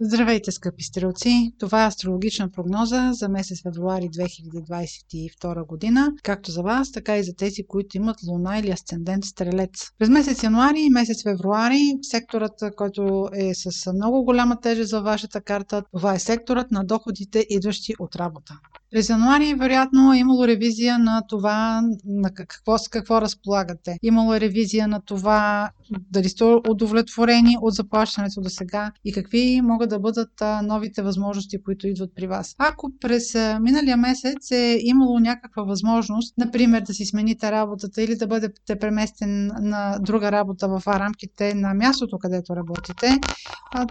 Здравейте, скъпи стрелци! Това е астрологична прогноза за месец февруари 2022 година, както за вас, така и за тези, които имат луна или асцендент стрелец. През месец януари и месец февруари секторът, който е с много голяма тежест за вашата карта, това е секторът на доходите, идващи от работа. През януари, вероятно, е имало ревизия на това на какво, с какво разполагате. Имало е ревизия на това дали сте удовлетворени от заплащането до сега и какви могат да бъдат новите възможности, които идват при вас. Ако през миналия месец е имало някаква възможност, например да си смените работата или да бъдете преместен на друга работа в рамките на мястото, където работите,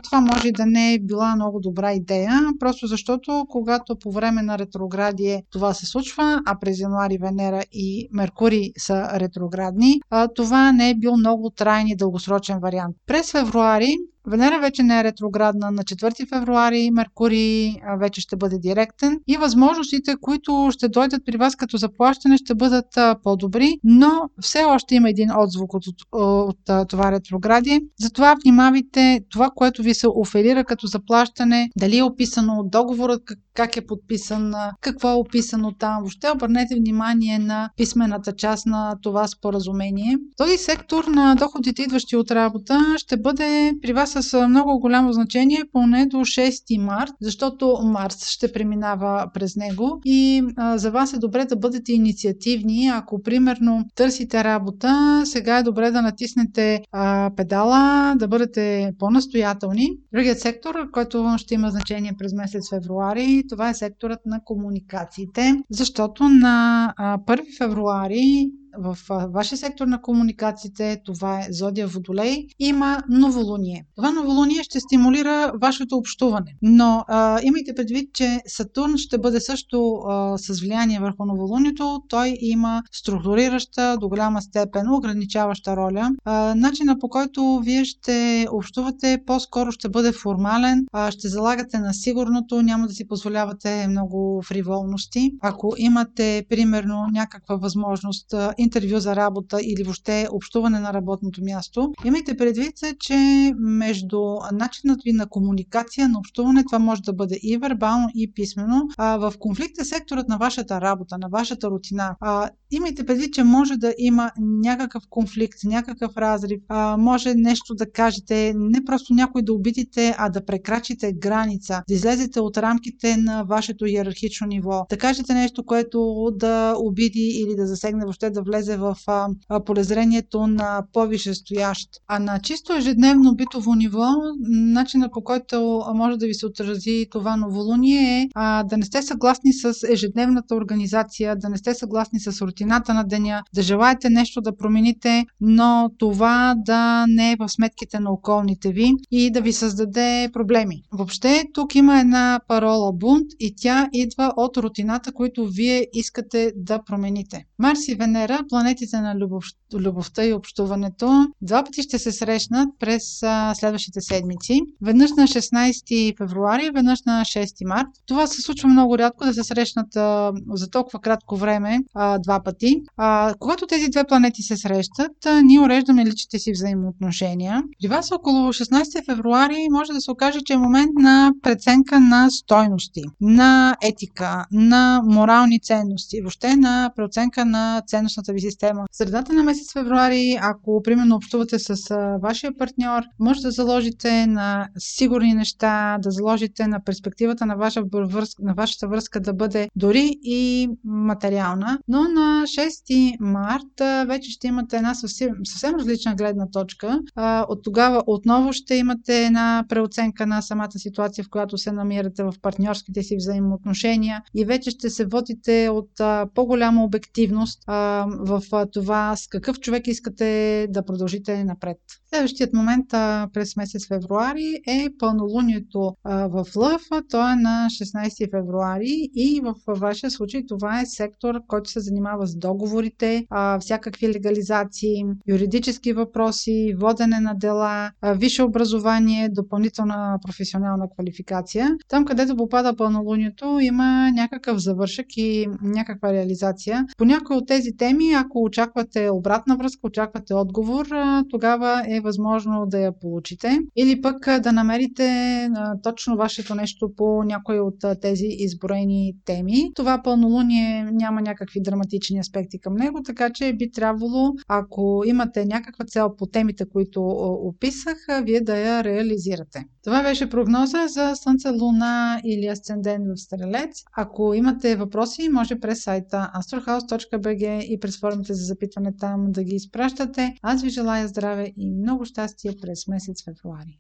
това може да не е била много добра идея, просто защото когато по време на ретроградие това се случва, а през януари Венера и Меркурий са ретроградни, това не е бил много трайен и дългосрочен вариант. През февруари Венера вече не е ретроградна. На 4 февруари Меркурий вече ще бъде директен и възможностите, които ще дойдат при вас като заплащане, ще бъдат по-добри, но все още има един отзвук от, от, от това ретроградие. Затова внимавайте това, което ви се оферира като заплащане, дали е описано от договорът, как е подписан, какво е описано там. Въобще обърнете внимание на писмената част на това споразумение. Този сектор на доходите, идващи от работа, ще бъде при вас с много голямо значение поне до 6 март, защото Марс ще преминава през него и а, за вас е добре да бъдете инициативни. Ако примерно търсите работа, сега е добре да натиснете а, педала, да бъдете по-настоятелни. Другият сектор, който ще има значение през месец февруари, това е секторът на комуникациите, защото на а, 1 февруари в вашия сектор на комуникациите, това е Зодия Водолей, има новолуние. Това новолуние ще стимулира вашето общуване. Но а, имайте предвид, че Сатурн ще бъде също а, с влияние върху новолунието. Той има структурираща до голяма степен ограничаваща роля. А, начина по който вие ще общувате по-скоро ще бъде формален, а, ще залагате на сигурното, няма да си позволявате много фриволности. Ако имате, примерно, някаква възможност интервю за работа или въобще общуване на работното място, имайте предвид, че между начинът ви на комуникация, на общуване, това може да бъде и вербално, и писмено. А, в конфликт е секторът на вашата работа, на вашата рутина. А, имайте предвид, че може да има някакъв конфликт, някакъв разрив, а, може нещо да кажете, не просто някой да обидите, а да прекрачите граница, да излезете от рамките на вашето иерархично ниво, да кажете нещо, което да обиди или да засегне въобще да влезе влезе в полезрението на по-висшестоящ. А на чисто ежедневно битово ниво, начина по който може да ви се отрази това новолуние е а, да не сте съгласни с ежедневната организация, да не сте съгласни с рутината на деня, да желаете нещо да промените, но това да не е в сметките на околните ви и да ви създаде проблеми. Въобще, тук има една парола бунт и тя идва от рутината, които вие искате да промените. Марс и Венера планетите на любов, любовта и общуването два пъти ще се срещнат през а, следващите седмици. Веднъж на 16 февруари, веднъж на 6 март. Това се случва много рядко да се срещнат а, за толкова кратко време а, два пъти. А, когато тези две планети се срещат, а, ние уреждаме личните си взаимоотношения. При вас около 16 февруари може да се окаже, че е момент на преценка на стойности, на етика, на морални ценности, въобще на преоценка на ценностната ви система. Средата на месец февруари, ако примерно общувате с а, вашия партньор, може да заложите на сигурни неща, да заложите на перспективата на, ваша връзка, на вашата връзка да бъде дори и материална. Но на 6 март а, вече ще имате една съвсем, съвсем различна гледна точка. А, от тогава отново ще имате една преоценка на самата ситуация, в която се намирате в партньорските си взаимоотношения и вече ще се водите от а, по-голяма обективност а, в това с какъв човек искате да продължите напред. Следващият момент а, през месец февруари е пълнолунието а, в Лъв. То е на 16 февруари и в вашия случай това е сектор, който се занимава с договорите, а, всякакви легализации, юридически въпроси, водене на дела, а, висше образование, допълнителна професионална квалификация. Там, където попада пълнолунието, има някакъв завършък и някаква реализация. По някои от тези теми, ако очаквате обратно обратна връзка, очаквате отговор, тогава е възможно да я получите. Или пък да намерите точно вашето нещо по някой от тези изброени теми. Това пълнолуние няма някакви драматични аспекти към него, така че би трябвало, ако имате някаква цел по темите, които описах, вие да я реализирате. Това беше прогноза за Слънце, Луна или Асцендент в Стрелец. Ако имате въпроси, може през сайта astrohouse.bg и през формите за запитване там да ги изпращате. Аз ви желая здраве и много щастие през месец февруари.